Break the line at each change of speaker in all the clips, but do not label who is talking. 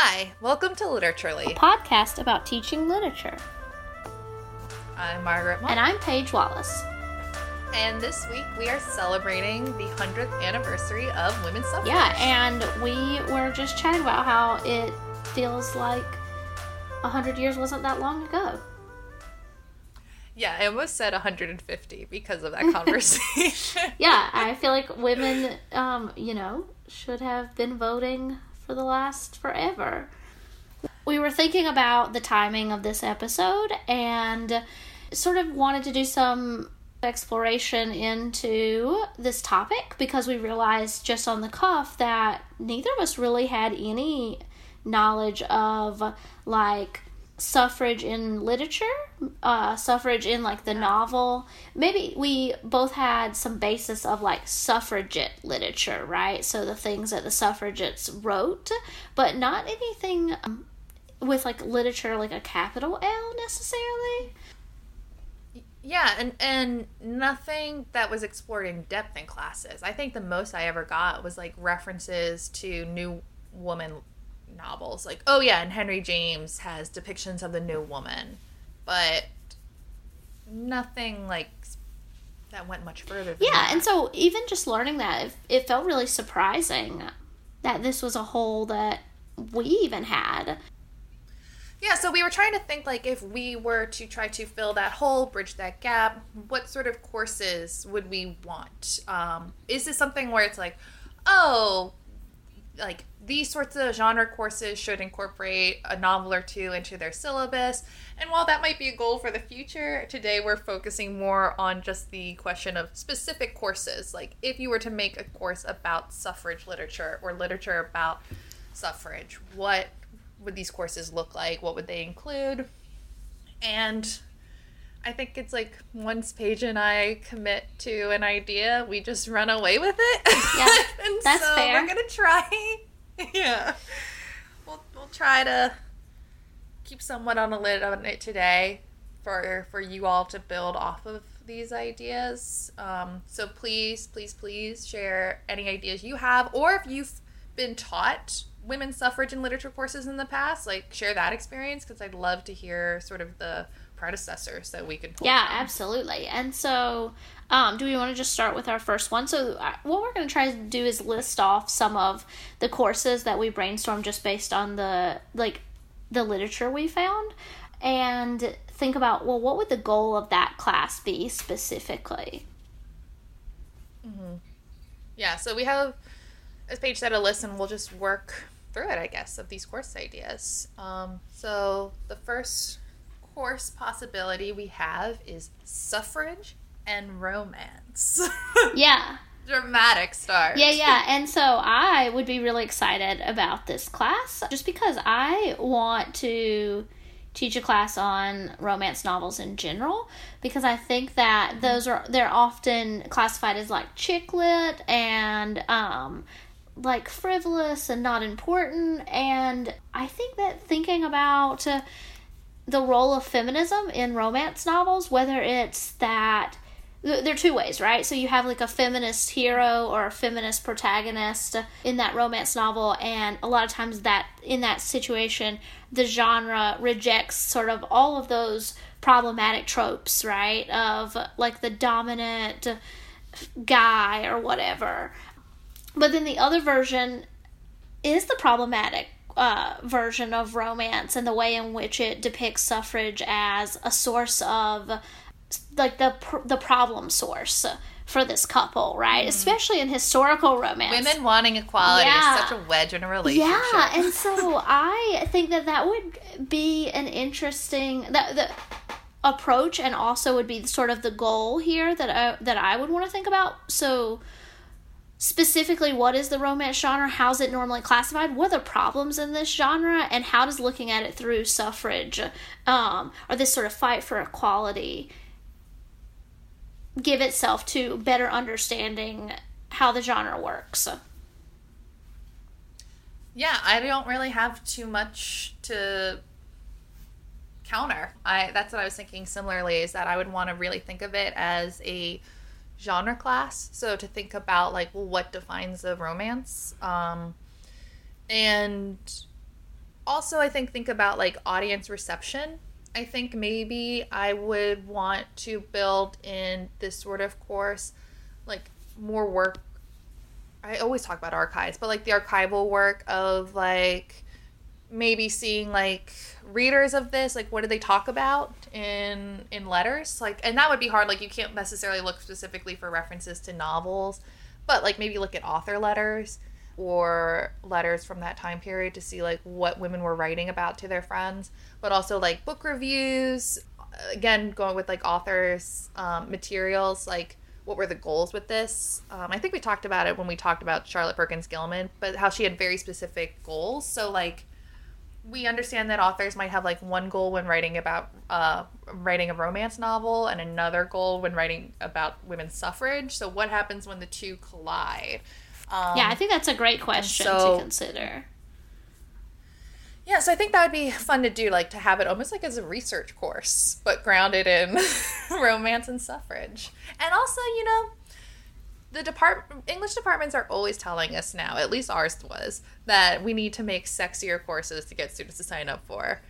Hi, welcome to Literaturely.
podcast about teaching literature.
I'm Margaret
And I'm Paige Wallace.
and this week we are celebrating the 100th anniversary of women's suffrage.
Yeah, and we were just chatting about how it feels like a hundred years wasn't that long ago.
yeah, I almost said 150 because of that conversation.
Yeah, I feel like women, um, you know, should have been voting for the last forever. We were thinking about the timing of this episode and sort of wanted to do some exploration into this topic because we realized just on the cuff that neither of us really had any knowledge of like suffrage in literature, uh, suffrage in like the novel. Maybe we both had some basis of like suffragette literature, right? So the things that the suffragettes wrote, but not anything um, with like literature like a capital L necessarily.
yeah, and and nothing that was explored in depth in classes. I think the most I ever got was like references to new woman novels. Like, oh yeah, and Henry James has depictions of the new woman, but nothing like that went much further. Than
Yeah,
that.
and so even just learning that, it, it felt really surprising that this was a hole that we even had.
Yeah, so we were trying to think like if we were to try to fill that hole, bridge that gap, what sort of courses would we want? Um, is this something where it's like, oh, like these sorts of genre courses should incorporate a novel or two into their syllabus? And while that might be a goal for the future, today we're focusing more on just the question of specific courses. Like if you were to make a course about suffrage literature or literature about suffrage, what would these courses look like? What would they include? And I think it's like once Paige and I commit to an idea, we just run away with it.
Yeah,
and
that's
so
fair.
we're gonna try. yeah, we'll we'll try to keep somewhat on the lid on it today for for you all to build off of these ideas. Um, so please, please, please share any ideas you have, or if you've been taught women's suffrage and literature courses in the past, like share that experience because I'd love to hear sort of the predecessors that we could pull
Yeah,
from.
absolutely. And so, um, do we want to just start with our first one? So, what we're going to try to do is list off some of the courses that we brainstormed just based on the like the literature we found, and think about well, what would the goal of that class be specifically?
Yeah, so we have, as Paige said, a list, and we'll just work through it, I guess, of these course ideas. Um, so the first course possibility we have is suffrage and romance.
Yeah.
Dramatic start.
Yeah, yeah. And so I would be really excited about this class just because I want to teach a class on romance novels in general because I think that those are they're often classified as like chick lit and um like frivolous and not important and I think that thinking about uh, the role of feminism in romance novels, whether it's that there are two ways, right? So you have like a feminist hero or a feminist protagonist in that romance novel, and a lot of times that in that situation, the genre rejects sort of all of those problematic tropes, right? Of like the dominant guy or whatever. But then the other version is the problematic uh, version of romance and the way in which it depicts suffrage as a source of like the pr- the problem source for this couple, right? Especially in historical romance.
Women wanting equality
Yeah.
is such a wedge in a relationship.
Yeah, and so I think that that would be an interesting that the approach, and also would be sort of the goal here that I, that I would want to think about. So specifically, what is the romance genre? How's it normally classified? What are the problems in this genre, and how does looking at it through suffrage um, or this sort of fight for equality give itself to better understanding how the genre works?
Yeah, I don't really have too much to counter. I that's what I was thinking similarly is that I would want to really think of it as a genre class. So to think about like well, what defines a romance, um, and also I think think about like audience reception. I think maybe I would want to build in this sort of course like more work I always talk about archives, but like the archival work of like maybe seeing like readers of this like what do they talk about in in letters? Like and that would be hard like you can't necessarily look specifically for references to novels but like maybe look at author letters or letters from that time period to see like what women were writing about to their friends but also like book reviews again going with like authors um, materials like what were the goals with this? Um, i think we talked about it when we talked about charlotte perkins gilman but how she had very specific goals. So like we understand that authors might have like one goal when writing about uh, writing a romance novel and another goal when writing about women's suffrage. So what happens when the two collide?
Um, yeah, I think that's a great question so, to consider.
Yeah, so I think that would be fun to do, like to have it almost like as a research course, but grounded in romance and suffrage. And also, you know, the depart English departments are always telling us now, at least ours was, that we need to make sexier courses to get students to sign up for.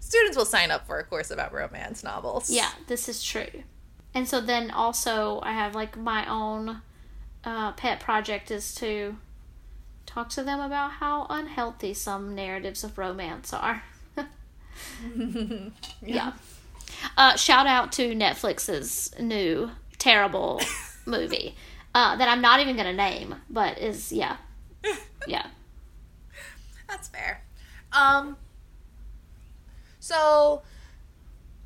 Students will sign up for a course about romance novels.
Yeah, this is true. And so then also I have like my own uh, pet project is to talk to them about how unhealthy some narratives of romance are. yeah. yeah. Uh, shout out to Netflix's new terrible movie uh, that I'm not even gonna name, but is yeah, yeah.
That's fair. Um. So,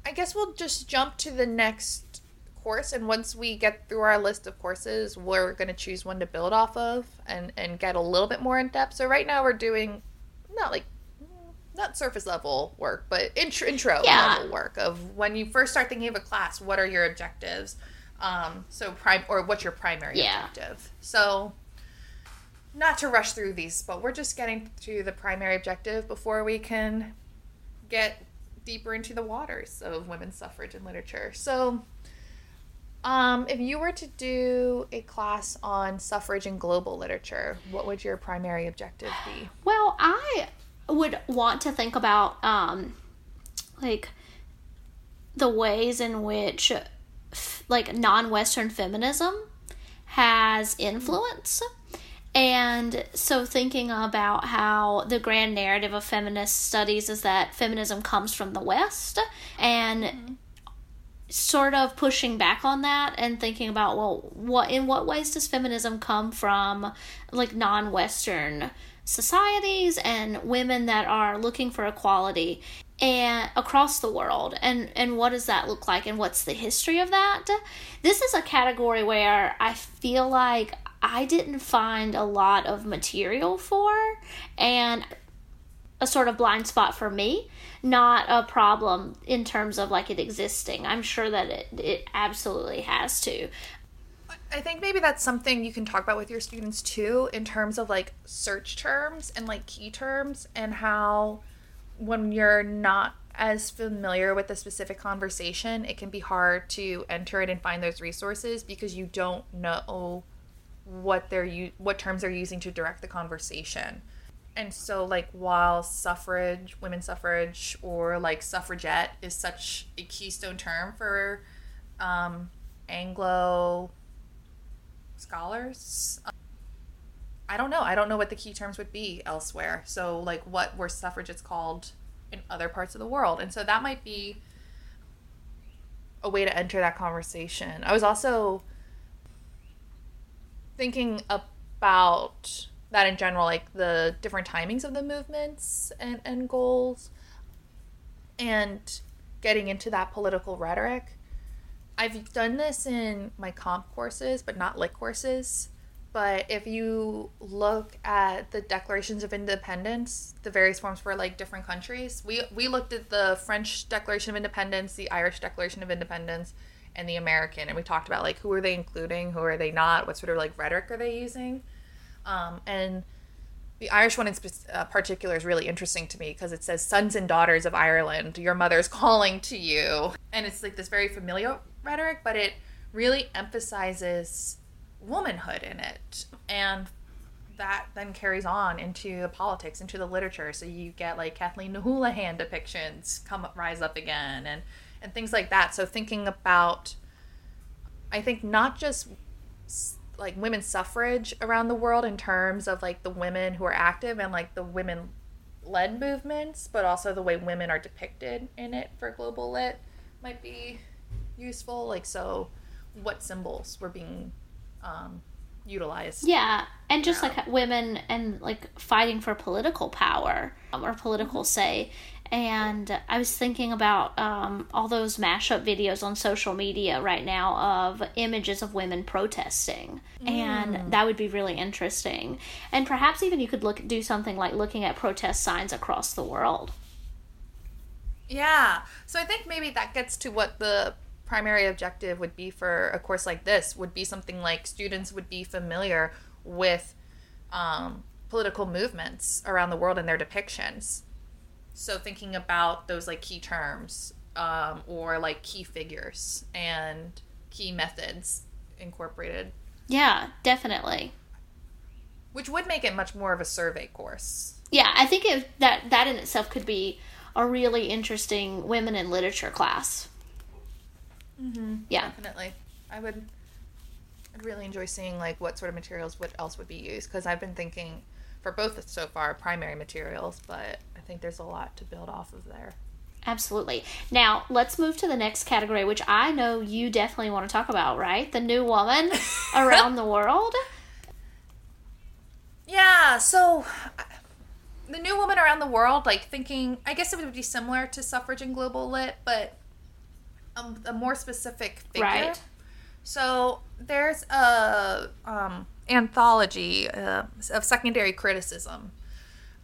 I guess we'll just jump to the next course, and once we get through our list of courses, we're gonna choose one to build off of and and get a little bit more in depth. So right now we're doing not like not surface level work, but intro, intro yeah. level work of when you first start thinking of a class, what are your objectives? Um, so prime or what's your primary yeah. objective? So not to rush through these, but we're just getting to the primary objective before we can get deeper into the waters of women's suffrage and literature. So um, if you were to do a class on suffrage and global literature, what would your primary objective be?
Well, I would want to think about um, like the ways in which like non-western feminism has influence and so thinking about how the grand narrative of feminist studies is that feminism comes from the west and mm-hmm. sort of pushing back on that and thinking about well what in what ways does feminism come from like non-western societies and women that are looking for equality and across the world. And and what does that look like? And what's the history of that? This is a category where i feel like i didn't find a lot of material for and a sort of blind spot for me. Not a problem in terms of like it existing. I'm sure that it, it absolutely has to.
I think maybe that's something you can talk about with your students too, in terms of like search terms and like key terms, and how when you're not as familiar with a specific conversation, it can be hard to enter it and find those resources because you don't know what they're u- what terms they're using to direct the conversation. And so like while suffrage, women's suffrage or like suffragette is such a keystone term for um, Anglo scholars, I don't know. I don't know what the key terms would be elsewhere. So, like, what were suffragettes called in other parts of the world? And so that might be a way to enter that conversation. I was also thinking about that in general, like the different timings of the movements and, and goals, and getting into that political rhetoric. I've done this in my comp courses, but not lit courses. But if you look at the declarations of independence, the various forms for like different countries, we we looked at the French Declaration of Independence, the Irish Declaration of Independence, and the American, and we talked about like who are they including, who are they not, what sort of like rhetoric are they using, um, and the Irish one in uh, particular is really interesting to me because it says sons and daughters of Ireland, your mother's calling to you, and it's like this very familiar rhetoric, but it really emphasizes womanhood in it and that then carries on into the politics, into the literature. So you get like Kathleen Houlihan depictions come up, rise up again, and and things like that. So thinking about, I think not just like women's suffrage around the world in terms of like the women who are active and like the women led movements, but also the way women are depicted in it for global lit might be useful. Like so, what symbols were being um, utilized.
Yeah, and just like women and like fighting for political power um, or political say. And I was thinking about um, all those mashup videos on social media right now of images of women protesting, mm. and that would be really interesting. And perhaps even you could look do something like looking at protest signs across the world.
Yeah, so I think maybe that gets to what the primary objective would be for a course like this would be something like students would be familiar with um, political movements around the world and their depictions. So thinking about those like key terms um, or like key figures and key methods incorporated.
Yeah, definitely.
Which would make it much more of a survey course.
Yeah, I think if that that in itself could be a really interesting women in literature class.
Mm-hmm. Yeah, definitely. I would. I'd really enjoy seeing like what sort of materials what else would be used because I've been thinking for both so far primary materials, but I think there's a lot to build off of there.
Absolutely. Now let's move to the next category, which I know you definitely want to talk about, right? The new woman around the world.
Yeah. So the new woman around the world, like thinking, I guess it would be similar to suffrage and global lit, but a, a more specific figure. Right. So there's a um, anthology uh, of secondary criticism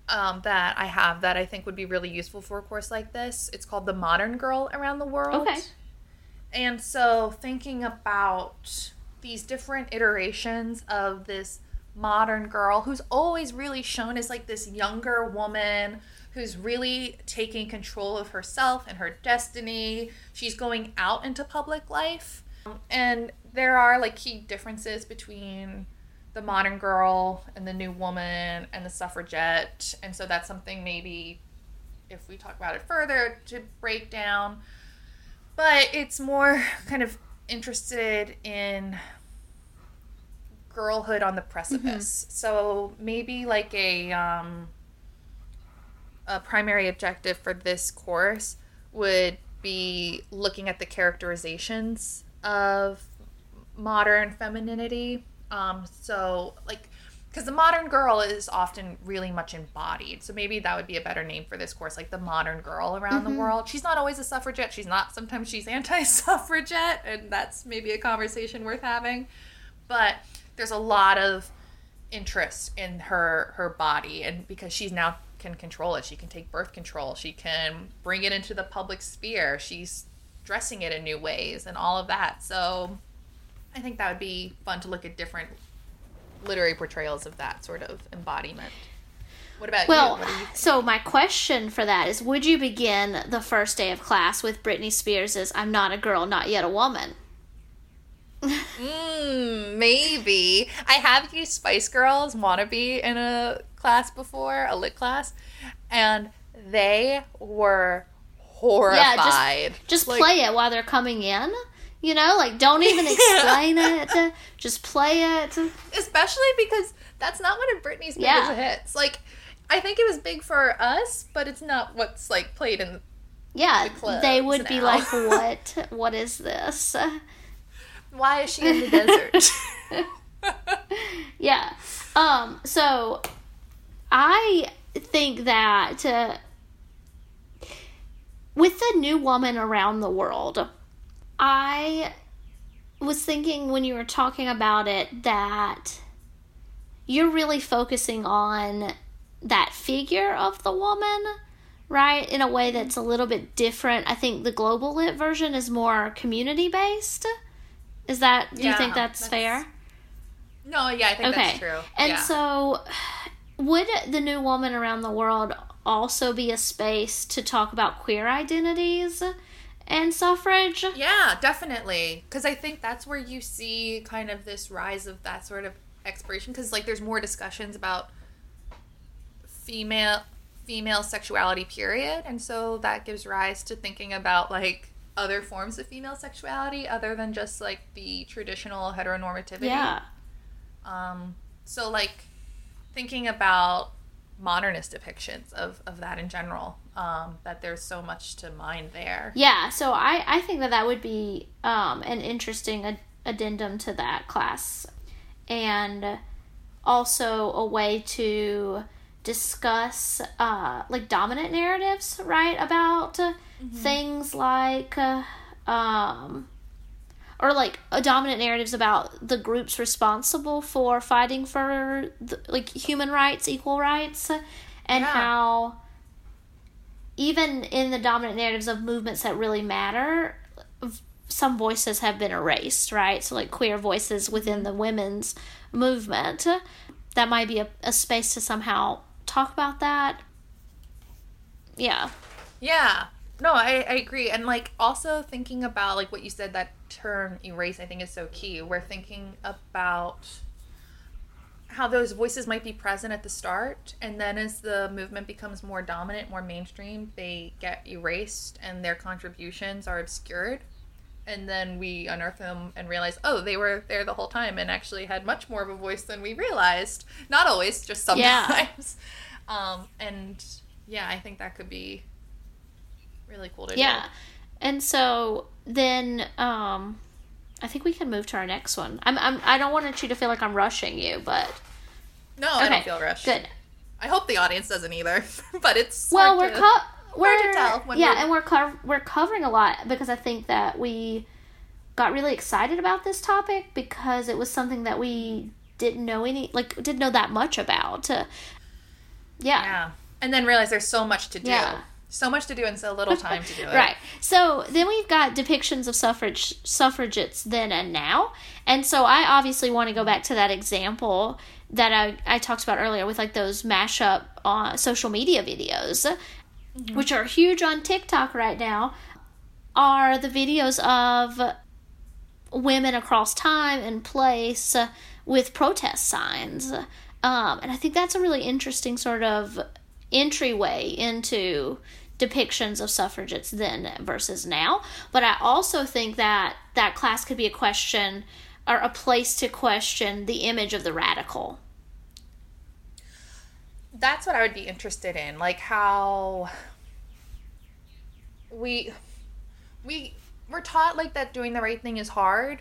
um, that I have that I think would be really useful for a course like this. It's called The Modern Girl Around the World. Okay. And so thinking about these different iterations of this modern girl who's always really shown as like this younger woman who's really taking control of herself and her destiny. She's going out into public life. And there are like key differences between the modern girl and the new woman and the suffragette. And so that's something maybe if we talk about it further to break down. But it's more kind of interested in girlhood on the precipice. Mm-hmm. So maybe like a um, a primary objective for this course would be looking at the characterizations of modern femininity. Um, so, like, because the modern girl is often really much embodied. So maybe that would be a better name for this course, like the modern girl around mm-hmm. the world. She's not always a suffragette. She's not. Sometimes she's anti-suffragette, and that's maybe a conversation worth having. But there's a lot of interest in her her body, and because she's now can control it. She can take birth control. She can bring it into the public sphere. She's dressing it in new ways and all of that. So I think that would be fun to look at different literary portrayals of that sort of embodiment. What about
well, you? Well, so my question for that is would you begin the first day of class with Britney Spears' I'm not a girl, not yet a woman?
mm, maybe. I have used Spice Girls wannabe in a class before, a lit class, and they were horrified. Yeah,
just, just like, play it while they're coming in. You know, like don't even explain it. Just play it.
Especially because that's not one of Britney's biggest yeah. hits. Like, I think it was big for us, but it's not what's like played in.
Yeah, the they would now. be like, "What? what is this?"
Why is she in the desert?
yeah. Um. So, I think that uh, with the new woman around the world, I was thinking when you were talking about it that you're really focusing on that figure of the woman, right? In a way that's a little bit different. I think the global lit version is more community based. Is that do yeah, you think that's, that's, fair?
No, yeah, I think okay. that's true.
And
yeah.
so would the new woman around the world also be a space to talk about queer identities and suffrage?
Yeah, definitely. Because I think that's where you see kind of this rise of that sort of exploration because like there's more discussions about female female sexuality period and so that gives rise to thinking about like other forms of female sexuality other than just like the traditional heteronormativity
Yeah.
um so like thinking about modernist depictions of of that in general um that there's so much to mine there
Yeah, so I, I think that that would be um, an interesting ad- addendum to that class. And also a way to discuss uh, like dominant narratives, right? About uh, things like, uh, um, or like a dominant narratives about the groups responsible for fighting for the, like human rights, equal rights, and
Yeah.
how even in the dominant narratives of movements that really matter, some voices have been erased, right? So, like queer voices within the women's movement. That might be a, a space to somehow talk about that. Yeah.
Yeah. No, I, I agree. And like also thinking about like what you said, that term erase I think is so key. We're thinking about how those voices might be present at the start and then as the movement becomes more dominant, more mainstream, they get erased and their contributions are obscured. And then we unearth them and realize, oh, they were there the whole time and actually had much more of a voice than we realized. Not always, just
Yeah.
sometimes. Um, and yeah, I think that could be really cool to
Yeah. And so then um I think we can move to our next one. I'm, I'm I don't want you to feel like I'm rushing you, but
do. No, I don't feel rushed.
Good.
I hope the audience doesn't either. but it's
Well,
hard
we're
to-
co- we're
to tell when
yeah,
we're-
and we're co- we're covering a lot because I think that we got really excited about this topic because it was something that we didn't know any like didn't know that much about. Uh, yeah.
yeah, and then realize there's so much to do.
Yeah.
So much to do and so little time to do it.
Right. So then we've got depictions of suffrage suffragettes then and now. And so I obviously want to go back to that example that I, I talked about earlier with like those mashup on social media videos, which are huge on TikTok right now, are the videos of women across time and place uh, with protest signs. Um, and I think that's a really interesting sort of entryway into depictions of suffragettes then versus now. But I also think that that class could be a question or a place to question the image of the radical.
That's what I would be interested in, like how we we we're taught like that doing the right thing is hard,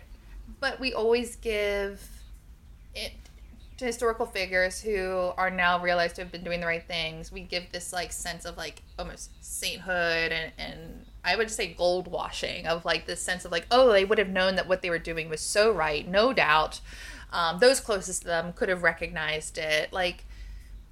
but we always give it to historical figures who are now realized to have been doing the right things. We give this like sense of like almost sainthood and and I would say gold washing of like this sense of like oh they would have known that what they were doing was so right, no doubt. Um, those closest to them could have recognized it. Like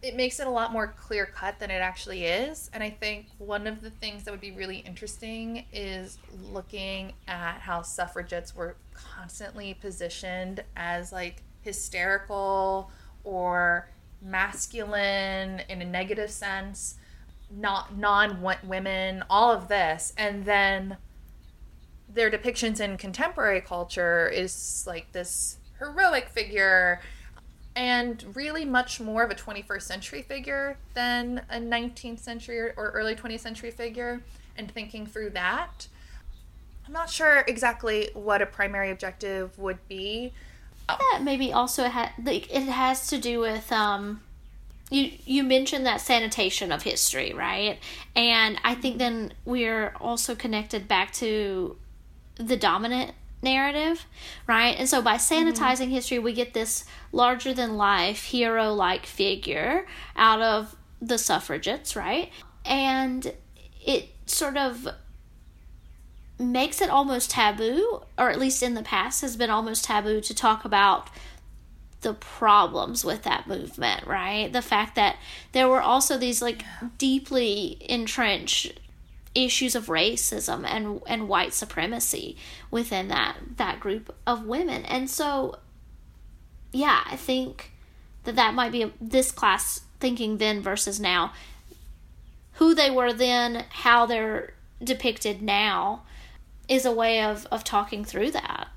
it makes it a lot more clear cut than it actually is. And I think one of the things that would be really interesting is looking at how suffragettes were constantly positioned as like hysterical or masculine in a negative sense, not non women, all of this. And then their depictions in contemporary culture is like this heroic figure and really much more of a 21st century figure than a 19th century or, or early 20th century figure and thinking through that i'm not sure exactly what a primary objective would be
that maybe also ha- like it has to do with um you you mentioned that sanitation of history right? And i think then we're also connected back to the dominant narrative right? And so by sanitizing history we get this larger than life hero like figure out of the suffragettes right? And it sort of makes it almost taboo, or at least in the past has been almost taboo to talk about the problems with that movement, right? The fact that there were also these like deeply entrenched issues of racism and and white supremacy within that that group of women. And so yeah, I think that that might be a, this class thinking then versus now who they were then, how they're depicted now is a way of, of talking through that.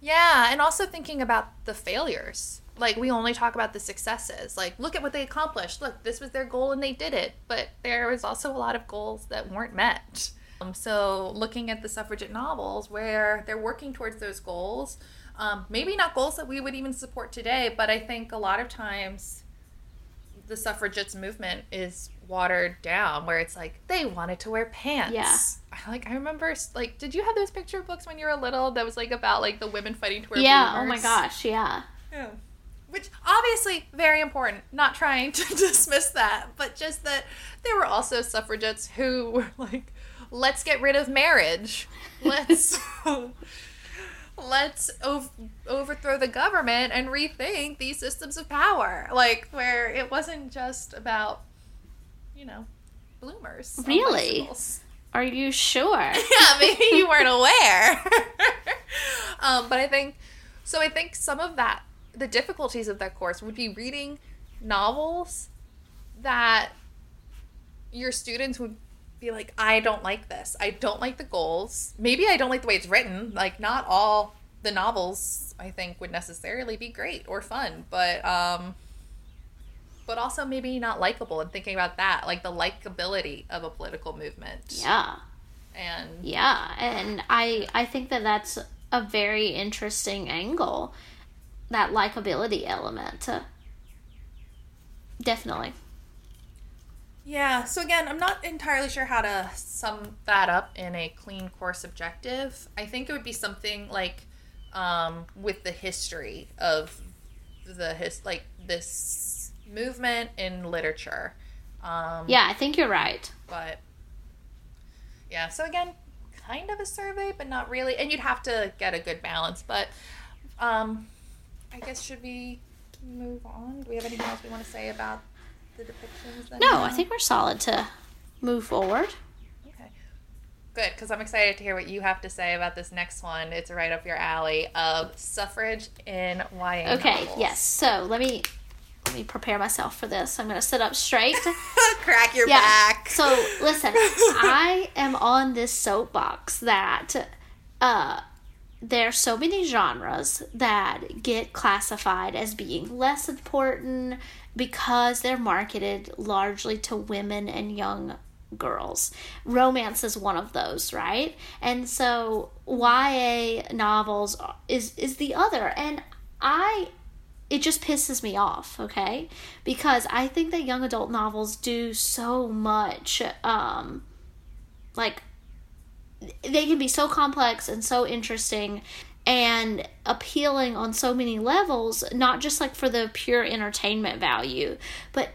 Yeah, and also thinking about the failures. Like we only talk about the successes. Like look at what they accomplished. Look, this was their goal and they did it. But there was also a lot of goals that weren't met. Um, so looking at the suffragette novels where they're working towards those goals, um, maybe not goals that we would even support today, but I think a lot of times the suffragettes movement is watered down where it's like they wanted to wear pants.
Yeah.
I like I remember like did you have those picture books when you were little that was like about like the women fighting to wear
yeah. Oh my gosh. Yeah.
Yeah. Which obviously very important. Not trying to dismiss that, but just that there were also suffragettes who were like, let's get rid of marriage. Let's let's ov- overthrow the government and rethink these systems of power. Like where it wasn't just about, you know, bloomers.
Really?
bicycles.
Are you sure?
yeah, maybe you weren't aware. um, but I think so. I think some of that, the difficulties of that course would be reading novels that your students would be like, I don't like this. I don't like the goals. Maybe I don't like the way it's written. Like, not all the novels I think would necessarily be great or fun, but um, but also maybe not likable. And thinking about that, like the likability of a political movement
yeah.
and
Yeah, and I I think that that's a very interesting angle, that likability element. Definitely.
Yeah so again i'm not entirely sure how to sum that up in a clean course objective. I think it would be something like um, with the history of the his like this movement in literature. Um,
Yeah, I think you're right.
but yeah so again kind of a survey but not really and you'd have to get a good balance but um i guess should we move on? Do we have anything else we want to say about the depictions then?
No, I think we're solid to move forward.
okay good because i'm excited to hear what you have to say about this next one it's right up your alley of suffrage in YA
Okay,
novels.
yes. So let me let me prepare myself for this. I'm gonna sit up straight.
crack your
Yeah.
back
So listen, I am on this soapbox that uh there are so many genres that get classified as being less important because they're marketed largely to women and young girls. Romance is one of those, right? And so YA novels is is the other. And I it just pisses me off, okay? Because I think that young adult novels do so much um like they can be so complex and so interesting and appealing on so many levels, not just like for the pure entertainment value, but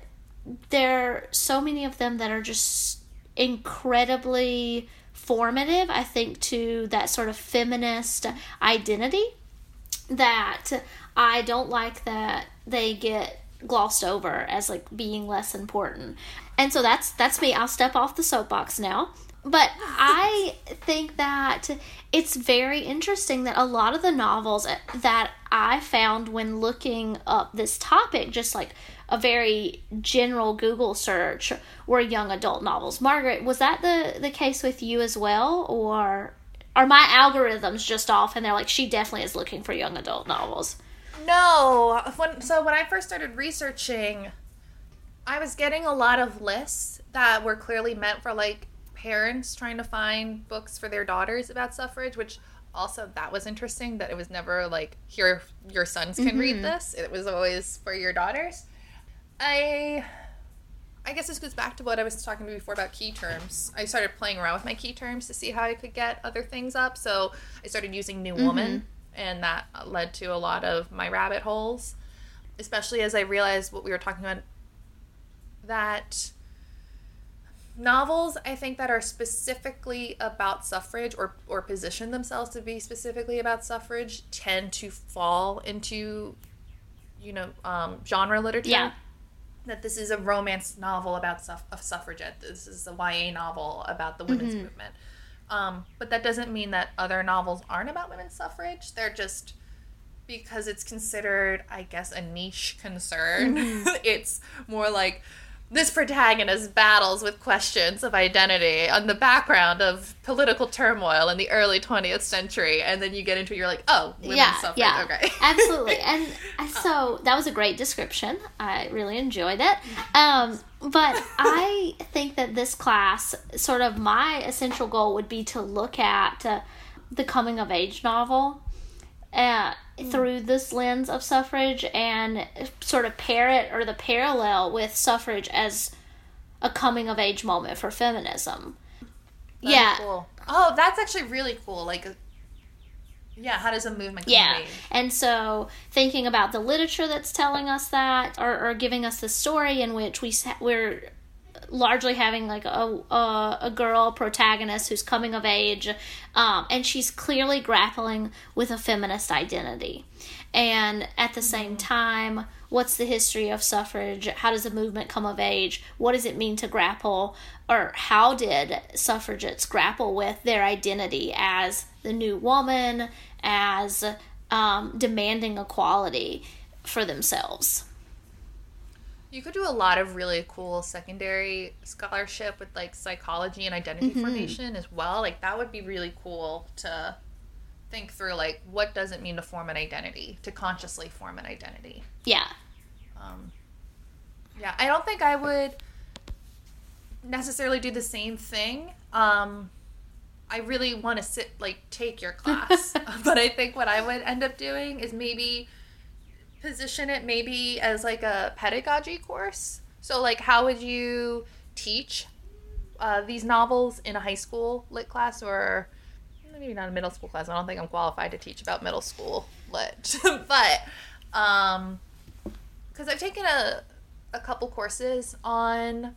there are so many of them that are just incredibly formative, I think, to that sort of feminist identity that I don't like that they get glossed over as like being less important. And so that's that's me. I'll step off the soapbox now. But I think that it's very interesting that a lot of the novels that I found when looking up this topic, just like a very general Google search, were young adult novels. Margaret, was that the, the case with you as well? Or are my algorithms just off and they're like, she definitely is looking for young adult novels?
No, when so when I first started researching, I was getting a lot of lists that were clearly meant for like parents trying to find books for their daughters about suffrage, which also that was interesting that it was never like here your sons can read mm-hmm. this. It was always for your daughters. I I guess this goes back to what I was talking to before about key terms. I started playing around with my key terms to see how I could get other things up. So I started using New Woman, mm-hmm. and that led to a lot of my rabbit holes, especially as I realized what we were talking about that novels I think that are specifically about suffrage or or position themselves to be specifically about suffrage tend to fall into you know um, genre literature
Yeah.
that this is a romance novel about suff- a suffragette. This is a YA novel about the women's movement. Um, but that doesn't mean that other novels aren't about women's suffrage. They're just because it's considered, I guess, a niche concern. it's more like this protagonist battles with questions of identity on the background of political turmoil in the early 20th century and then you get into it, you're like oh
yeah, yeah,
okay
absolutely. And so that was a great description. I really enjoyed it. Um, but I think that this class, sort of my essential goal would be to look at uh, the coming of age novel uh, Mm. through this lens of suffrage and sort of pair it or the parallel with suffrage as a coming of age moment for feminism.
That's
yeah.
cool. oh that's actually really cool like uh, yeah how does a movement come
Yeah. And so thinking about the literature that's telling us that or, or giving us the story in which we we're largely having like a, a, a girl protagonist who's coming of age um, and she's clearly grappling with a feminist identity. And at the same time what's the history of suffrage? How does the movement come of age? What does it mean to grapple? Or how did suffragettes grapple with their identity as the new woman as um, demanding equality for themselves
You could do a lot of really cool secondary scholarship with like psychology and identity
Mm-hmm.
formation as well. Like that would be really cool to think through like what does it mean to form an identity, to consciously form an identity.
yeah
Um, yeah, I don't think I would necessarily do the same thing. Um, I really want to sit like take your class, but I think what I would end up doing is maybe position it maybe as like a pedagogy course. So like, how would you teach uh, these novels in a high school lit class or maybe not a middle school class? I don't think I'm qualified to teach about middle school lit, but um, because I've taken a a couple courses on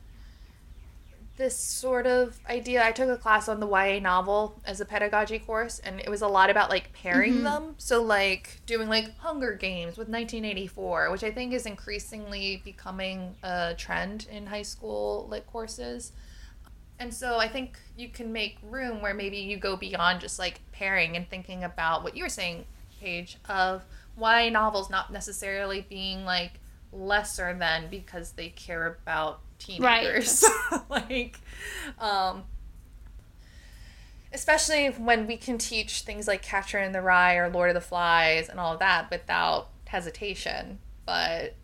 this sort of idea. I took a class on the YA novel as a pedagogy course, and it was a lot about like pairing mm-hmm. them. So, like doing like Hunger Games with 1984, which I think is increasingly becoming a trend in high school lit courses. And so I think you can make room where maybe you go beyond just like pairing and thinking about what you were saying, Paige, of YA novels not necessarily being like lesser than because they care about teenagers. like, um, especially when we can teach things like Catcher in the Rye or Lord of the Flies and all of that without hesitation. But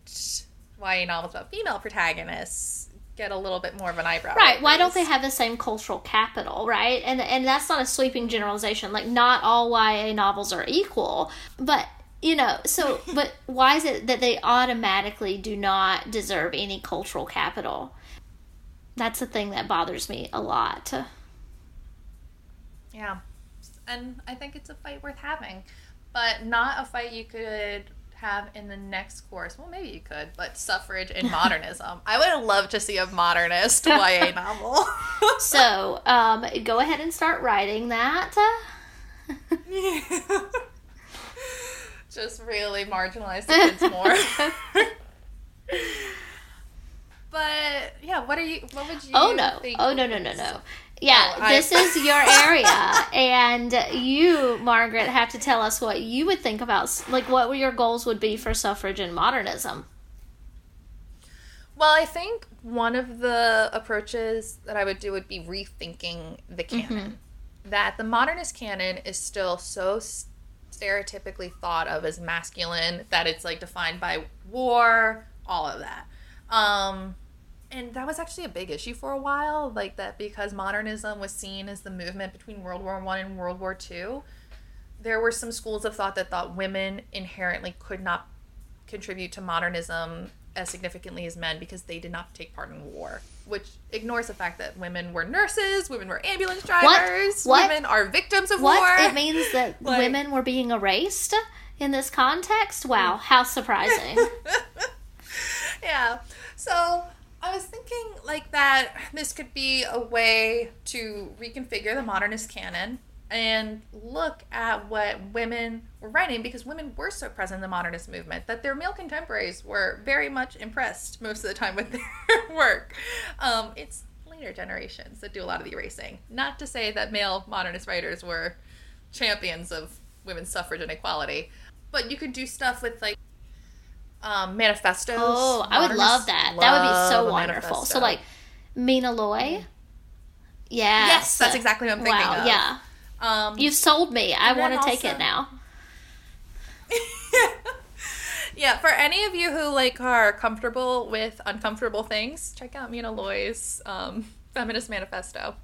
YA novels about female protagonists get a little bit more of an eyebrow.
right why don't they have the same cultural capital right and and that's not a sweeping generalization like not all ya novels are equal but you know so but why is it that they automatically do not deserve any cultural capital that's the thing that bothers me a lot
Yeah. And I think it's a fight worth having, but not a fight you could have in the next course. Well, maybe you could, but suffrage and modernism. I would love to see a modernist YA novel.
so um, go ahead and start writing that
Just really marginalize the kids more. but yeah, what are you? What would you?
Oh no!
think
Oh no! No! No! No! Yeah,
Oh, I-
this is your area, and you, Margaret, have to tell us what you would think about, like, what were your goals would be for suffrage and modernism.
Well, I think one of the approaches that I would do would be rethinking the mm-hmm. canon. That the modernist canon is still so stereotypically thought of as masculine that it's like defined by war, all of that. Um, and that was actually a big issue for a while, like that because modernism was seen as the movement between World War One and World War Two. There were some schools of thought that thought women inherently could not contribute to modernism as significantly as men because they did not take part in war, which ignores the fact that women were nurses, women were ambulance drivers,
What?
women are victims of
What?
war.
It means that
Like-
women were being erased in this context? Wow, how surprising.
yeah. So I was thinking like that this could be a way to reconfigure the modernist canon and look at what women were writing because women were so present in the modernist movement that their male contemporaries were very much impressed most of the time with their work. Um, it's later generations that do a lot of the erasing. Not to say that male modernist writers were champions of women's suffrage and equality, but you could do stuff with like um, manifestos.
Oh, I would love that. That would be so wonderful. So like Mina Loy. Yeah.
Yes, that's exactly what I'm thinking
wow,
of.
Yeah.
Um,
You've sold me. I want to take
also-
it now.
yeah, for any of you who like are comfortable with uncomfortable things, check out Mina Loy's um, feminist manifesto.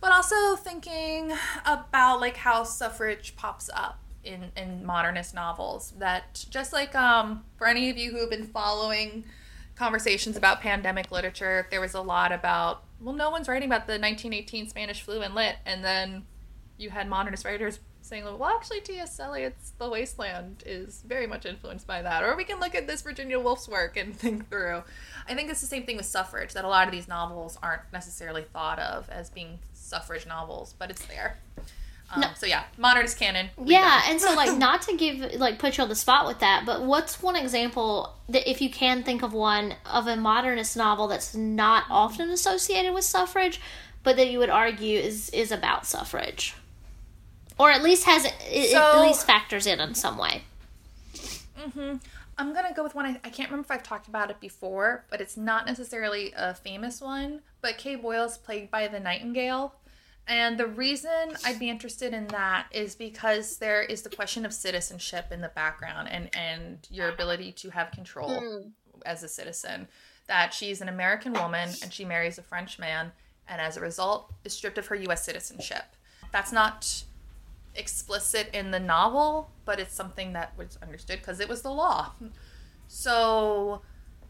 But also thinking about like how suffrage pops up in in modernist novels. That just like um, for any of you who have been following conversations about pandemic literature, there was a lot about well, no one's writing about the 1918 Spanish flu in lit, and then you had modernist writers saying, well, actually, T.S. Eliot's The Wasteland is very much influenced by that. Or we can look at this Virginia Woolf's work and think through. I think it's the same thing with suffrage, that a lot of these novels aren't necessarily thought of as being suffrage novels, but it's there. Um,
No.
So, yeah, modernist canon.
Yeah, and so like not to give like put you on the spot with that, but what's one example that if you can think of one of a modernist novel that's not often associated with suffrage, but that you would argue is is about suffrage, or at least has it, at least factors in in some way.
hmm I'm gonna go with one. I, I can't remember if I've talked about it before, but it's not necessarily a famous one. But Kay Boyle's Plagued by the Nightingale," and the reason I'd be interested in that is because there is the question of citizenship in the background and and your ability to have control as a citizen. That she's an American woman and she marries a French man, and as a result, is stripped of her U.S. citizenship. That's not explicit in the novel, but it's something that was understood because it was the law. So,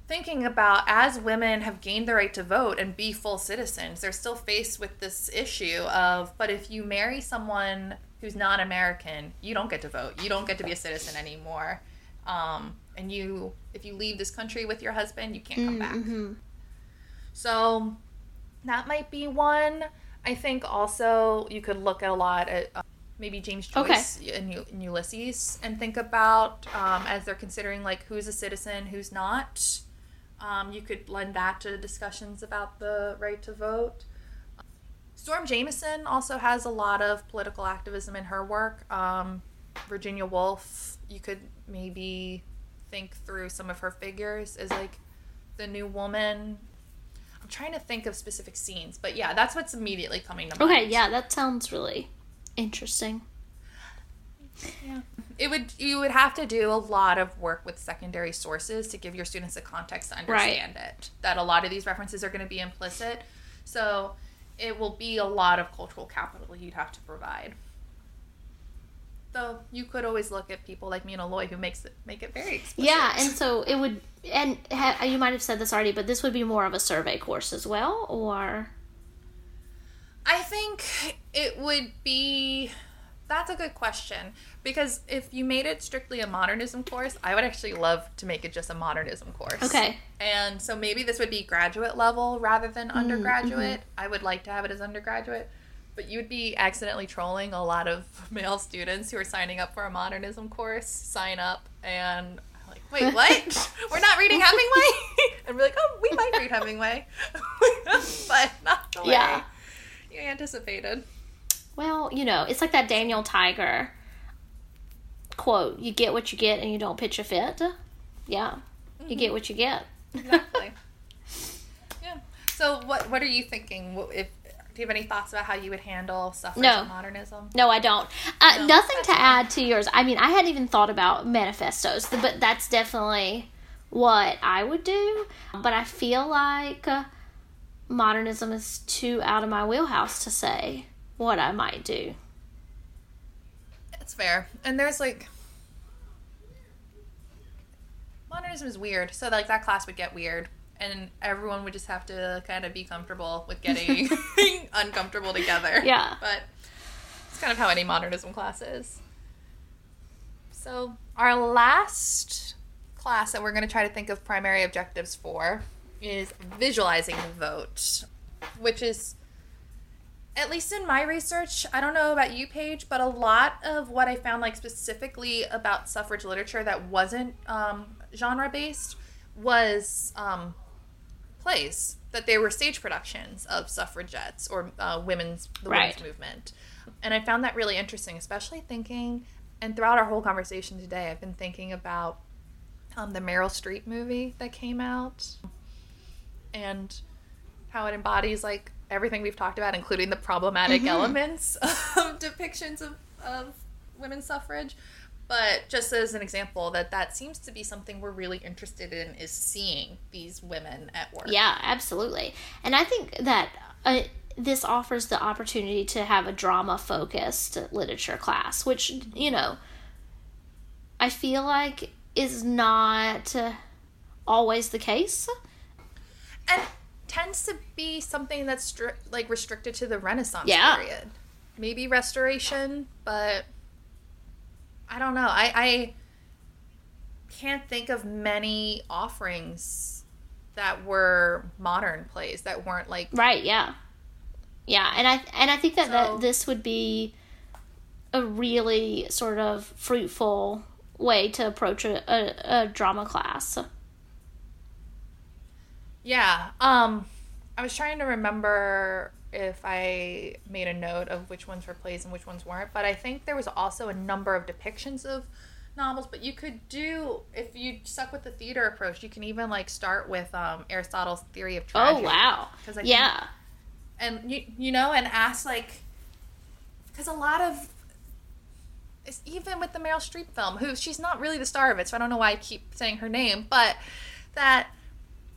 thinking about as women have gained the right to vote and be full citizens, they're still faced with this issue of, but if you marry someone who's not American, you don't get to vote. You don't get to be a citizen anymore. Um, and you, if you leave this country with your husband, you can't come back.
Mm-hmm.
So that might be one. I think also you could look at a lot at maybe James Joyce in, U- in Ulysses and think about um, as they're considering like who's a citizen, who's not. Um, you could lend that to discussions about the right to vote. Storm Jameson also has a lot of political activism in her work. Um, Virginia Woolf, you could maybe think through some of her figures as like the new woman. I'm trying to think of specific scenes, but yeah, that's what's immediately coming to mind.
Okay, yeah, that sounds really interesting.
Yeah. It would you would have to do a lot of work with secondary sources to give your students a context to understand it. That a lot of these references are going to be implicit. So it will be a lot of cultural capital you'd have to provide. Though you could always look at people like Mina Loy who makes it make it very explicit.
Yeah, and so it would, and ha, you might have said this already, but this would be more of a survey course as well, or
I think it would be. That's a good question because if you made it strictly a modernism course, I would actually love to make it just a modernism course.
okay,
And so maybe this would be graduate level rather than
Mm,
undergraduate. I would like to have it as undergraduate, but you'd be accidentally trolling a lot of male students who are signing up for a modernism course, sign up and like, wait, what? We're not reading Hemingway? and we're like, oh, we might read Hemingway, but not the way
Yeah.
You anticipated.
well, you know, it's like that Daniel Tiger quote: "You get what you get, and you don't pitch a fit." Yeah, you get what you get.
Exactly. yeah. So what what are you thinking? What- If do you have any thoughts about how you would handle suffrage
No.
and modernism?
No, I don't. Uh,
No,
nothing to add to yours. I mean, I hadn't even thought about manifestos, but that's definitely what I would do. But I feel like uh, modernism is too out of my wheelhouse to say what I might do.
It's fair. And there's like modernism is weird. So like that class would get weird and everyone would just have to kind of be comfortable with getting uncomfortable together.
Yeah.
But it's kind of how any modernism class is. So our last class that we're going to try to think of primary objectives for is visualizing the vote, which is at least in my research, I don't know about you, Paige, but a lot of what I found, like specifically about suffrage literature that wasn't um, genre based, was um, plays that they were stage productions of suffragettes or uh, women's the
Right.
women's movement, and I found that really interesting, especially thinking. And throughout our whole conversation today, I've been thinking about um, the Meryl Streep movie that came out, and how it embodies like everything we've talked about, including the problematic elements of depictions of, of women's suffrage. But just as an example, that that seems to be something we're really interested in is seeing these women at work.
Yeah, absolutely. And I think that uh, this offers the opportunity to have a drama focused literature class, which, you know, I feel like is not always the case.
And tends to be something that's stri- like restricted to the Renaissance
Yeah.
period. Maybe Restoration, but I don't know. I, I can't think of many offerings that were modern plays that weren't like
Right, yeah. Yeah, and I and I think that,
So-
that this would be a really sort of fruitful way to approach a, a, a drama class.
Yeah. Um I was trying to remember if I made a note of which ones were plays and which ones weren't, but I think there was also a number of depictions of novels, but you could do if you stuck with the theater approach, you can even like start with um Aristotle's theory of
Oh
tragedy.
wow.
'Cause I think-
Yeah.
And you you know and ask like cuz a lot of it's even with the Meryl Streep film, who she's not really the star of it, so I don't know why I keep saying her name, but that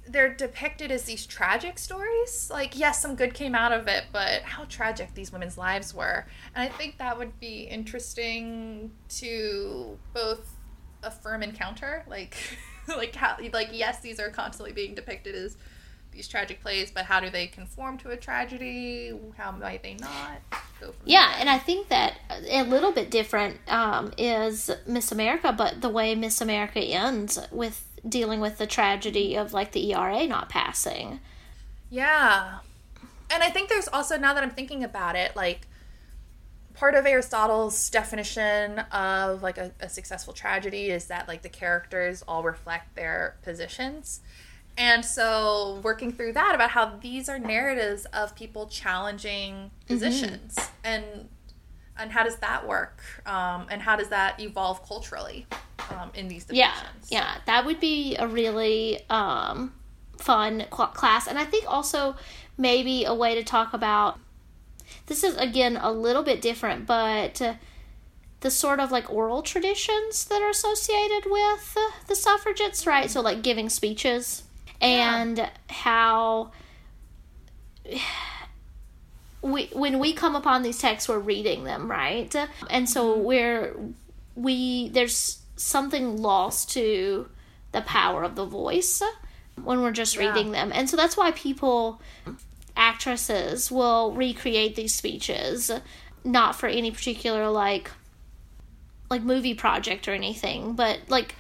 they're depicted as these tragic stories. Like, yes, some good came out of it, but how tragic these women's lives were. And I think that would be interesting to both affirm and counter. Like, like how, like yes, these are constantly being depicted as these tragic plays, but how do they conform to a tragedy? How might they not? Go from
Yeah,
there.
and I think that a little bit different um, is Miss America, but the way Miss America ends with dealing with the tragedy of like the ERA not passing.
Yeah. And I think there's also, now that I'm thinking about it, like part of Aristotle's definition of like a, a successful tragedy is that like the characters all reflect their positions. And so working through that about how these are narratives of people challenging mm-hmm. positions and and how does that work? Um, and how does that evolve culturally um, in these depictions?
Yeah, yeah, that would be a really um, fun cl- class, and I think also maybe a way to talk about. This is again a little bit different, but uh, the sort of like oral traditions that are associated with uh, the suffragettes, right? So like giving speeches and how we when we come upon these texts we're reading them right? And so mm-hmm. we're we there's something lost to the power of the voice when we're just
Yeah.
reading them. And so that's why people actresses will recreate these speeches not for any particular like like movie project or anything but like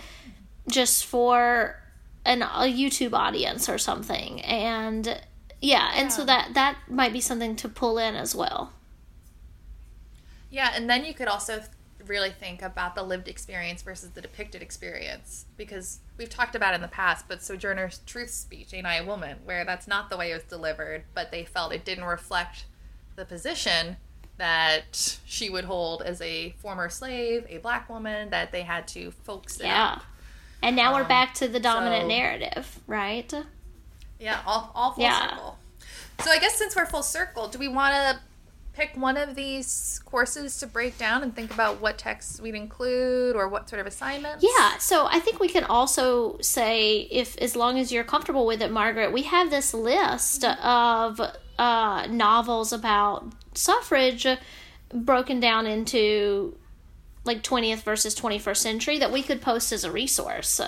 just for an a YouTube audience or something. And yeah and so that that might be something to pull in as well.
Yeah, and then you could also really think about the lived experience versus the depicted experience because we've talked about in the past, but Sojourner's Truth speech, Ain't I a Woman, where that's not the way it was delivered, but they felt it didn't reflect the position that she would hold as a former slave, a black woman, that they had to focus
yeah.
up.
and now we're
Um,
back to the dominant
so-
narrative right
Yeah, all, all full
Yeah.
circle. So I guess since we're full circle, do we want to pick one of these courses to break down and think about what texts we'd include or what sort of assignments?
Yeah, so I think we can also say, if as long as you're comfortable with it, Margaret, we have this list of uh, novels about suffrage broken down into like 20th versus 21st century that we could post as a resource.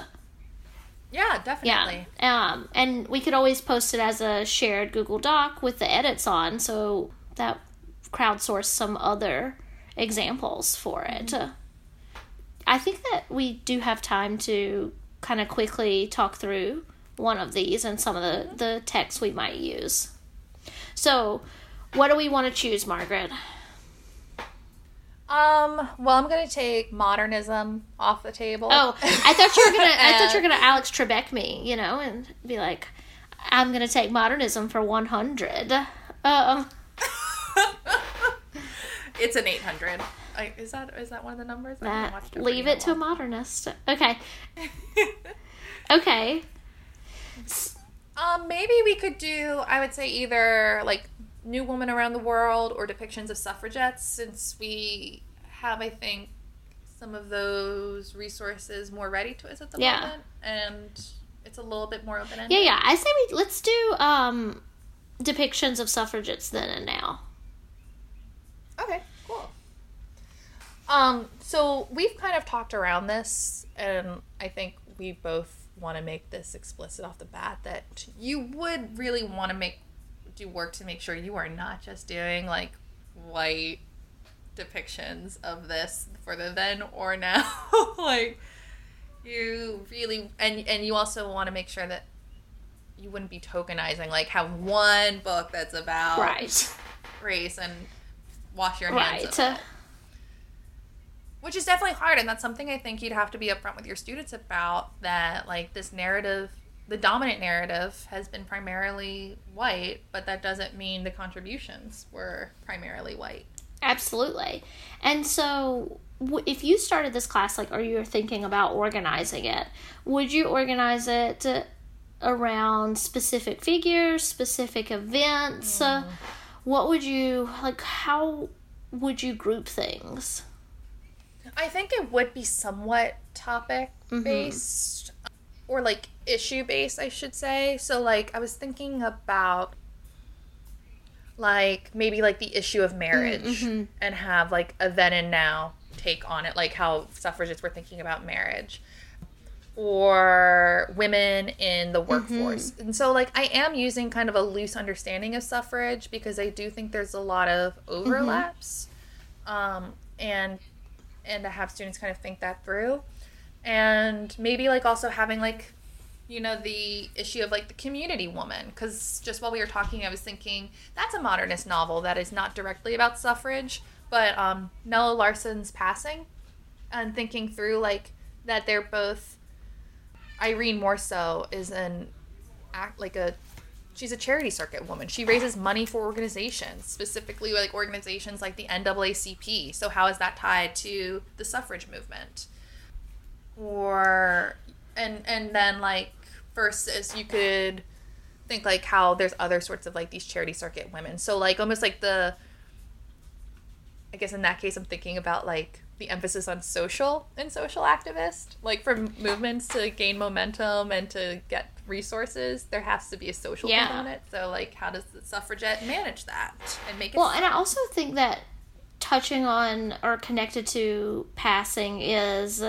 Yeah,
Yeah.
definitely.
Um, and we could always post it as a shared Google Doc with the edits on, so that crowdsource some other examples for it. I think that we do have time to kind of quickly talk through one of these and some of the, the texts we might use. So, what do we want to choose, Margaret?
Um, well, I'm going to take modernism off the table.
Oh, I thought you were gonna. I thought you were gonna Alex Trebek me, you know, and be like, "I'm gonna take modernism for 100." Um,
it's an 800. I, is that is that one of the numbers?
That, leave it to a modernist. Okay. Okay.
Um, maybe we could do. I would say either like New Woman Around the World or depictions of suffragettes, since we have, I think, some of those resources more ready to us at the
Yeah.
moment, and it's a little bit more open ended.
Yeah, yeah. I say we let's do um depictions of suffragettes then and now.
Okay, cool. Um, so we've kind of talked around this, and I think we both want to make this explicit off the bat that you would really want to make do work to make sure you are not just doing like white depictions of this for the then or now. like you really and and you also want to make sure that you wouldn't be tokenizing like have one book that's about
Right.
race and wash your hands
Right.
of it. Which is definitely hard, and that's something I think you'd have to be upfront with your students about. That like this narrative, the dominant narrative, has been primarily white, but that doesn't mean the contributions were primarily white.
Absolutely. And so, if you started this class, like, or you're thinking about organizing it, would you organize it around specific figures, specific events? Uh, what would you, like, how would you group things?
I think it would be somewhat topic
Mm-hmm.
Or like issue based, I should say. So, like, I was thinking about like maybe like the issue of marriage
Mm-hmm.
and have like a then and now take on it, like how suffragists were thinking about marriage or women in the workforce. And so like I am using kind of a loose understanding of suffrage because I do think there's a lot of overlaps. Um and and to have students kind of think that through. And maybe like also having like you know the issue of like the community woman because just while we were talking i was thinking that's a modernist novel that is not directly about suffrage but um, nella larsen's passing and thinking through like that they're both irene more so is an act like a she's a charity circuit woman. She raises money for organizations specifically like organizations like the naacp so how is that tied to the suffrage movement or and and then like versus you could think like how there's other sorts of like these charity circuit women. So like almost like the i guess in that case i'm thinking about like the emphasis on social and social activist. Like for movements to gain momentum and to get resources there has to be a social
Yeah.
component. So like how does the suffragette manage that and make it
Well, and I also think that touching on or connected to passing is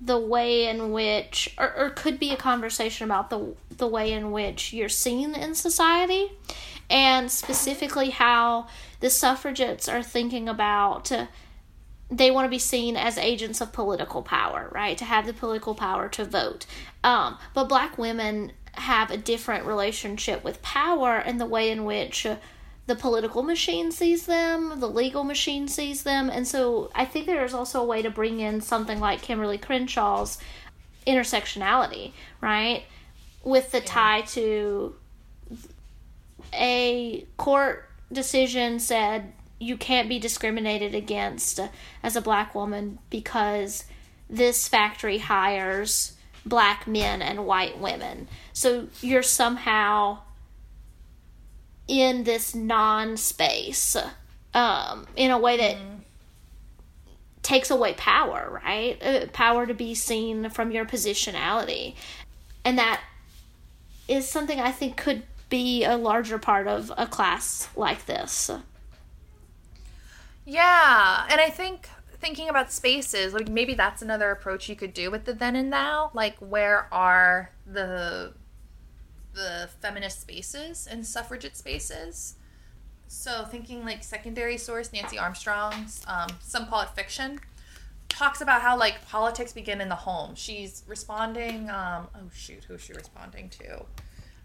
the way in which, or, or could be a conversation about the the way in which you're seen in society, and specifically how the suffragettes are thinking about. they want to be seen as agents of political power, right? To have the political power to vote. Um, but black women have a different relationship with power and the way in which uh, the political machine sees them, the legal machine sees them. And so I think there is also a way to bring in something like Kimberlé Crenshaw's intersectionality, right? With the tie to a court decision said you can't be discriminated against as a black woman because this factory hires black men and white women. So you're somehow in this non space um, in a way that takes away power, right? Uh, power to be seen from your positionality. And that is something I think could be a larger part of a class like this.
Yeah, and I think thinking about spaces, like maybe that's another approach you could do with the then and now. Like, where are the the feminist spaces and suffragette spaces? So thinking like secondary source, Nancy Armstrong's, um, some call it fiction, talks about how like politics begin in the home. She's responding. Um, oh shoot, who's she responding to?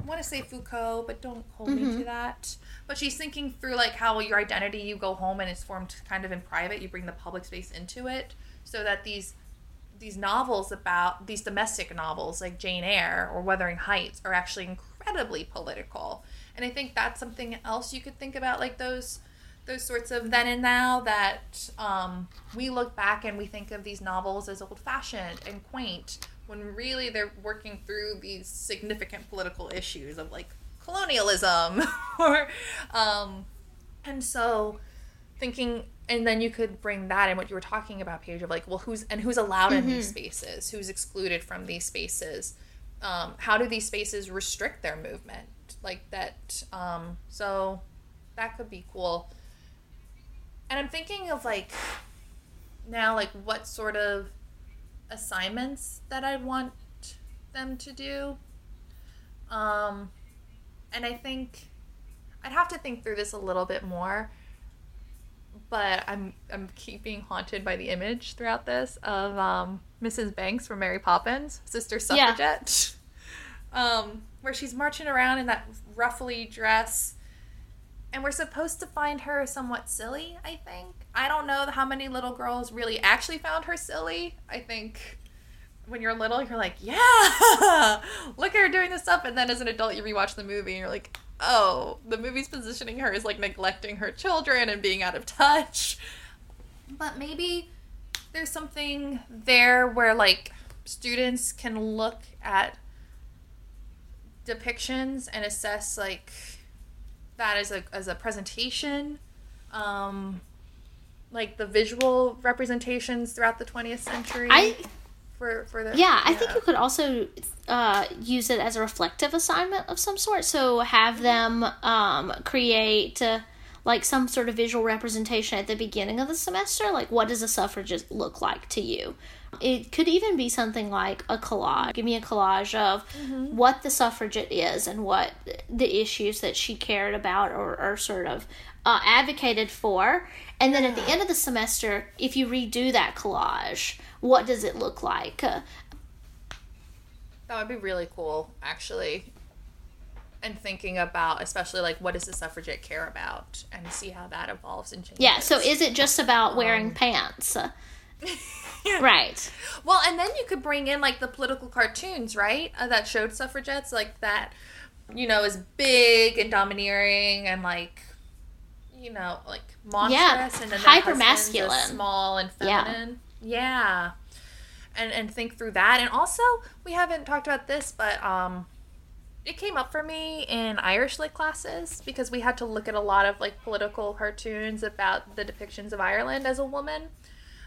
I want to say Foucault, but don't hold me to that. But she's thinking through like how your identity, you go home and it's formed kind of in private. You bring the public space into it, so that these these novels about these domestic novels like Jane Eyre or Wuthering Heights are actually incredibly political. And I think that's something else you could think about, like those those sorts of then and now that um, we look back and we think of these novels as old fashioned and quaint when really they're working through these significant political issues of like colonialism or um, and so thinking and then you could bring that in what you were talking about Paige of like well who's and who's allowed in these spaces? Who's excluded from these spaces? Um, how do these spaces restrict their movement? Like that um, so that could be cool. And i'm thinking of like now like what sort of assignments that i want them to do. Um and i think i'd have to think through this a little bit more but i'm i'm keeping haunted by the image throughout this of um mrs banks from mary poppins sister
Yeah.
suffragette. Um where she's marching around in that ruffly dress. And we're supposed to find her somewhat silly i think. I don't know how many little girls really actually found her silly. I think when you're little you're like yeah look at her doing this stuff. And then as an adult you rewatch the movie and you're like oh the movie's positioning her as like neglecting her children and being out of touch. But maybe there's something there where like students can look at depictions and assess like that as a as a presentation. Um like the visual representations throughout the 20th century.
I
for for the
yeah, I think you could also uh, use it as a reflective assignment of some sort. So have them um, create uh, like some sort of visual representation at the beginning of the semester. Like, what does a suffragette look like to you? It could even be something like a collage. Give me a collage of what the suffragette is and what the issues that she cared about or, or sort of uh, advocated for. And then at the end of the semester, if you redo that collage, what does it look like? Uh,
That would be really cool, actually. And thinking about, especially like, what does the suffragette care about, and see how that evolves and changes.
yeah, so is it just about wearing
Um,
pants? Right.
Well, and then you could bring in like the political cartoons, right? Uh, that showed suffragettes like that, you know, is big and domineering and like, you know, like monstrous
Yeah,
and then
hyper-masculine.
small and
Yeah.
feminine. Yeah. And and think through that. And also, we haven't talked about this, but um it came up for me in Irish lit classes because we had to look at a lot of like political cartoons about the depictions of Ireland as a woman.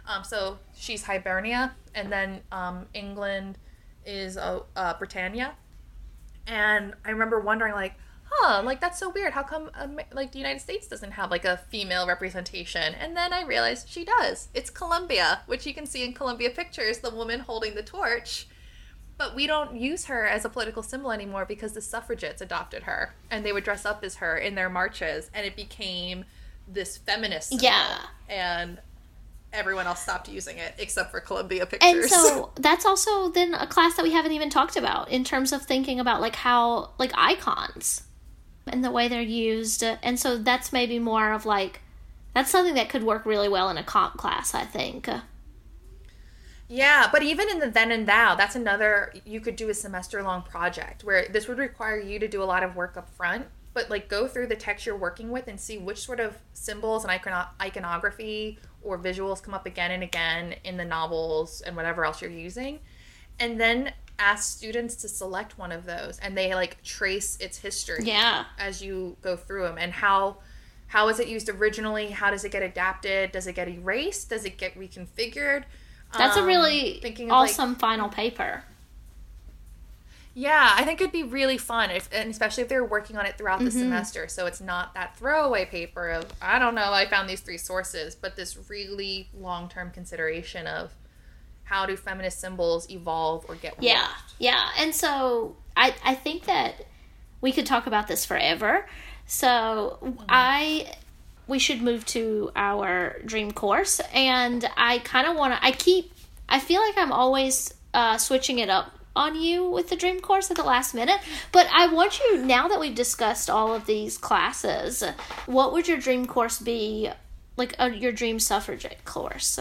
Um, so she's Hibernia, and then um, England is uh, uh, Britannia. And I remember wondering, like, huh, like that's so weird. How come um, like the United States doesn't have like a female representation? And then I realized she does. It's Columbia, which you can see in Columbia pictures, the woman holding the torch. But we don't use her as a political symbol anymore because the suffragettes adopted her, and they would dress up as her in their marches, and it became this feminist symbol.
Yeah.
And everyone else stopped using it except for Columbia Pictures.
And so that's also then a class that we haven't even talked about in terms of thinking about like how like icons and the way they're used. And so that's maybe more of like that's something that could work really well in a comp class, I think.
Yeah, but even in the then and now, that's another you could do a semester long project where this would require you to do a lot of work up front, but like go through the text you're working with and see which sort of symbols and icono- iconography or visuals come up again and again in the novels and whatever else you're using. And then ask students to select one of those and they like trace its history
Yeah.
as you go through them and how how is it used originally how does it get adapted does it get erased does it get reconfigured
That's a
Um,
really
thinking of, like-
awesome final paper.
Yeah, I think it'd be really fun, if, and especially if they're working on it throughout
Mm-hmm.
the semester. So it's not that throwaway paper of I don't know, I found these three sources, but this really long term consideration of how do feminist symbols evolve or get
Yeah, yeah. And so I I think that we could talk about this forever. So I we should move to our dream course, and I kind of want to. I keep. I feel like I'm always uh, switching it up on you with the dream course at the last minute. But I want you now that we've discussed all of these classes. What would your dream course be? Like uh, your dream suffragette course?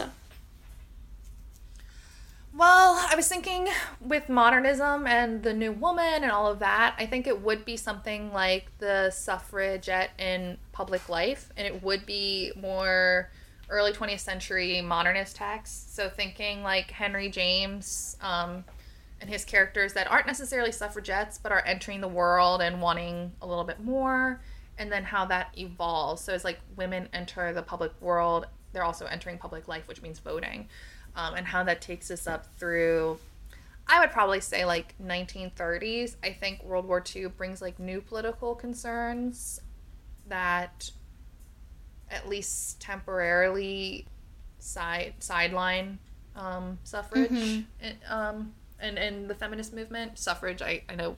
Well, I was thinking with modernism and the new woman and all of that, I think it would be something like the suffragette in public life, and it would be more early 20th century modernist texts. So thinking like Henry James um, and his characters that aren't necessarily suffragettes, but are entering the world and wanting a little bit more, and then how that evolves. So it's like women enter the public world, they're also entering public life, which means voting um, and how that takes us up through I would probably say like 1930s. I think World War II brings like new political concerns that at least temporarily side sideline um, suffrage mm-hmm. um, and and the feminist movement. Suffrage, I, I know,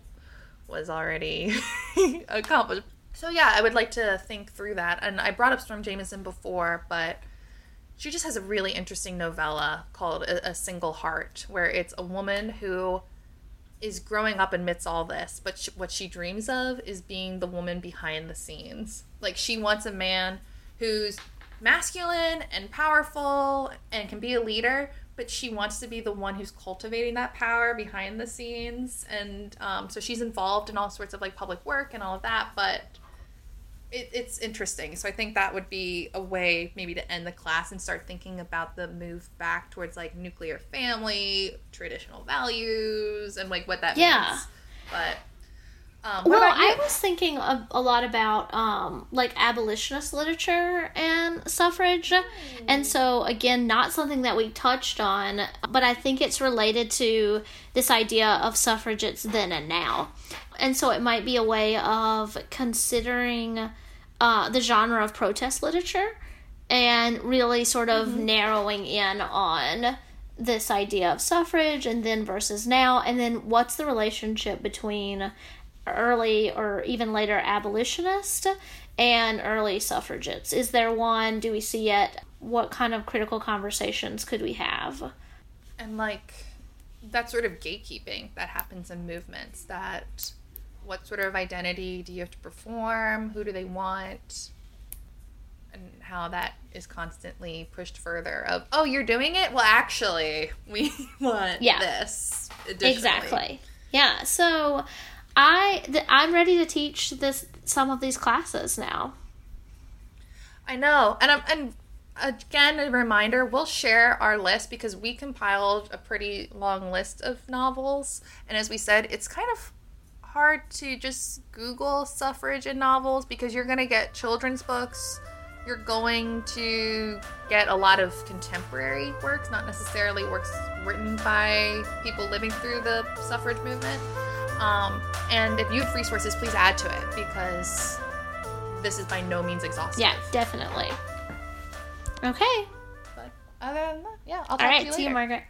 was already accomplished. So yeah, I would like to think through that. And I brought up Storm Jameson before, but she just has a really interesting novella called a, a, Single Heart, where it's a woman who is growing up amidst all this, but she, what she dreams of is being the woman behind the scenes. Like she wants a man who's masculine and powerful and can be a leader, but she wants to be the one who's cultivating that power behind the scenes. And um, so she's involved in all sorts of like public work and all of that, but it, it's interesting. So I think that would be a way maybe to end the class and start thinking about the move back towards like nuclear family, traditional values, and like what that yeah. means. But
um, well, I was thinking a, a lot about um, like abolitionist literature and suffrage, mm. and so again, not something that we touched on, but I think it's related to this idea of suffragettes then and now, and so it might be a way of considering uh, the genre of protest literature and really sort of mm-hmm. narrowing in on this idea of suffrage and then versus now and then what's the relationship between early or even later abolitionist and early suffragettes is there one do we see it what kind of critical conversations could we have
and like that sort of gatekeeping that happens in movements that what sort of identity do you have to perform? Who do they want? And how that is constantly pushed further of, oh, you're doing it? Well, actually, we want yeah. this.
Exactly. Yeah. So I th- I'm ready to teach this some of these classes now.
I know. And I'm and again a reminder we'll share our list because we compiled a pretty long list of novels and as we said it's kind of hard to just Google suffrage and novels because you're going to get children's books. You're going to get a lot of contemporary works, not necessarily works written by people living through the suffrage movement. Um, and if you have resources, please add to it because this is by no means exhaustive.
Yeah, definitely. Okay.
But other than that, yeah, I'll talk
All right,
to you
later. see you, Margaret.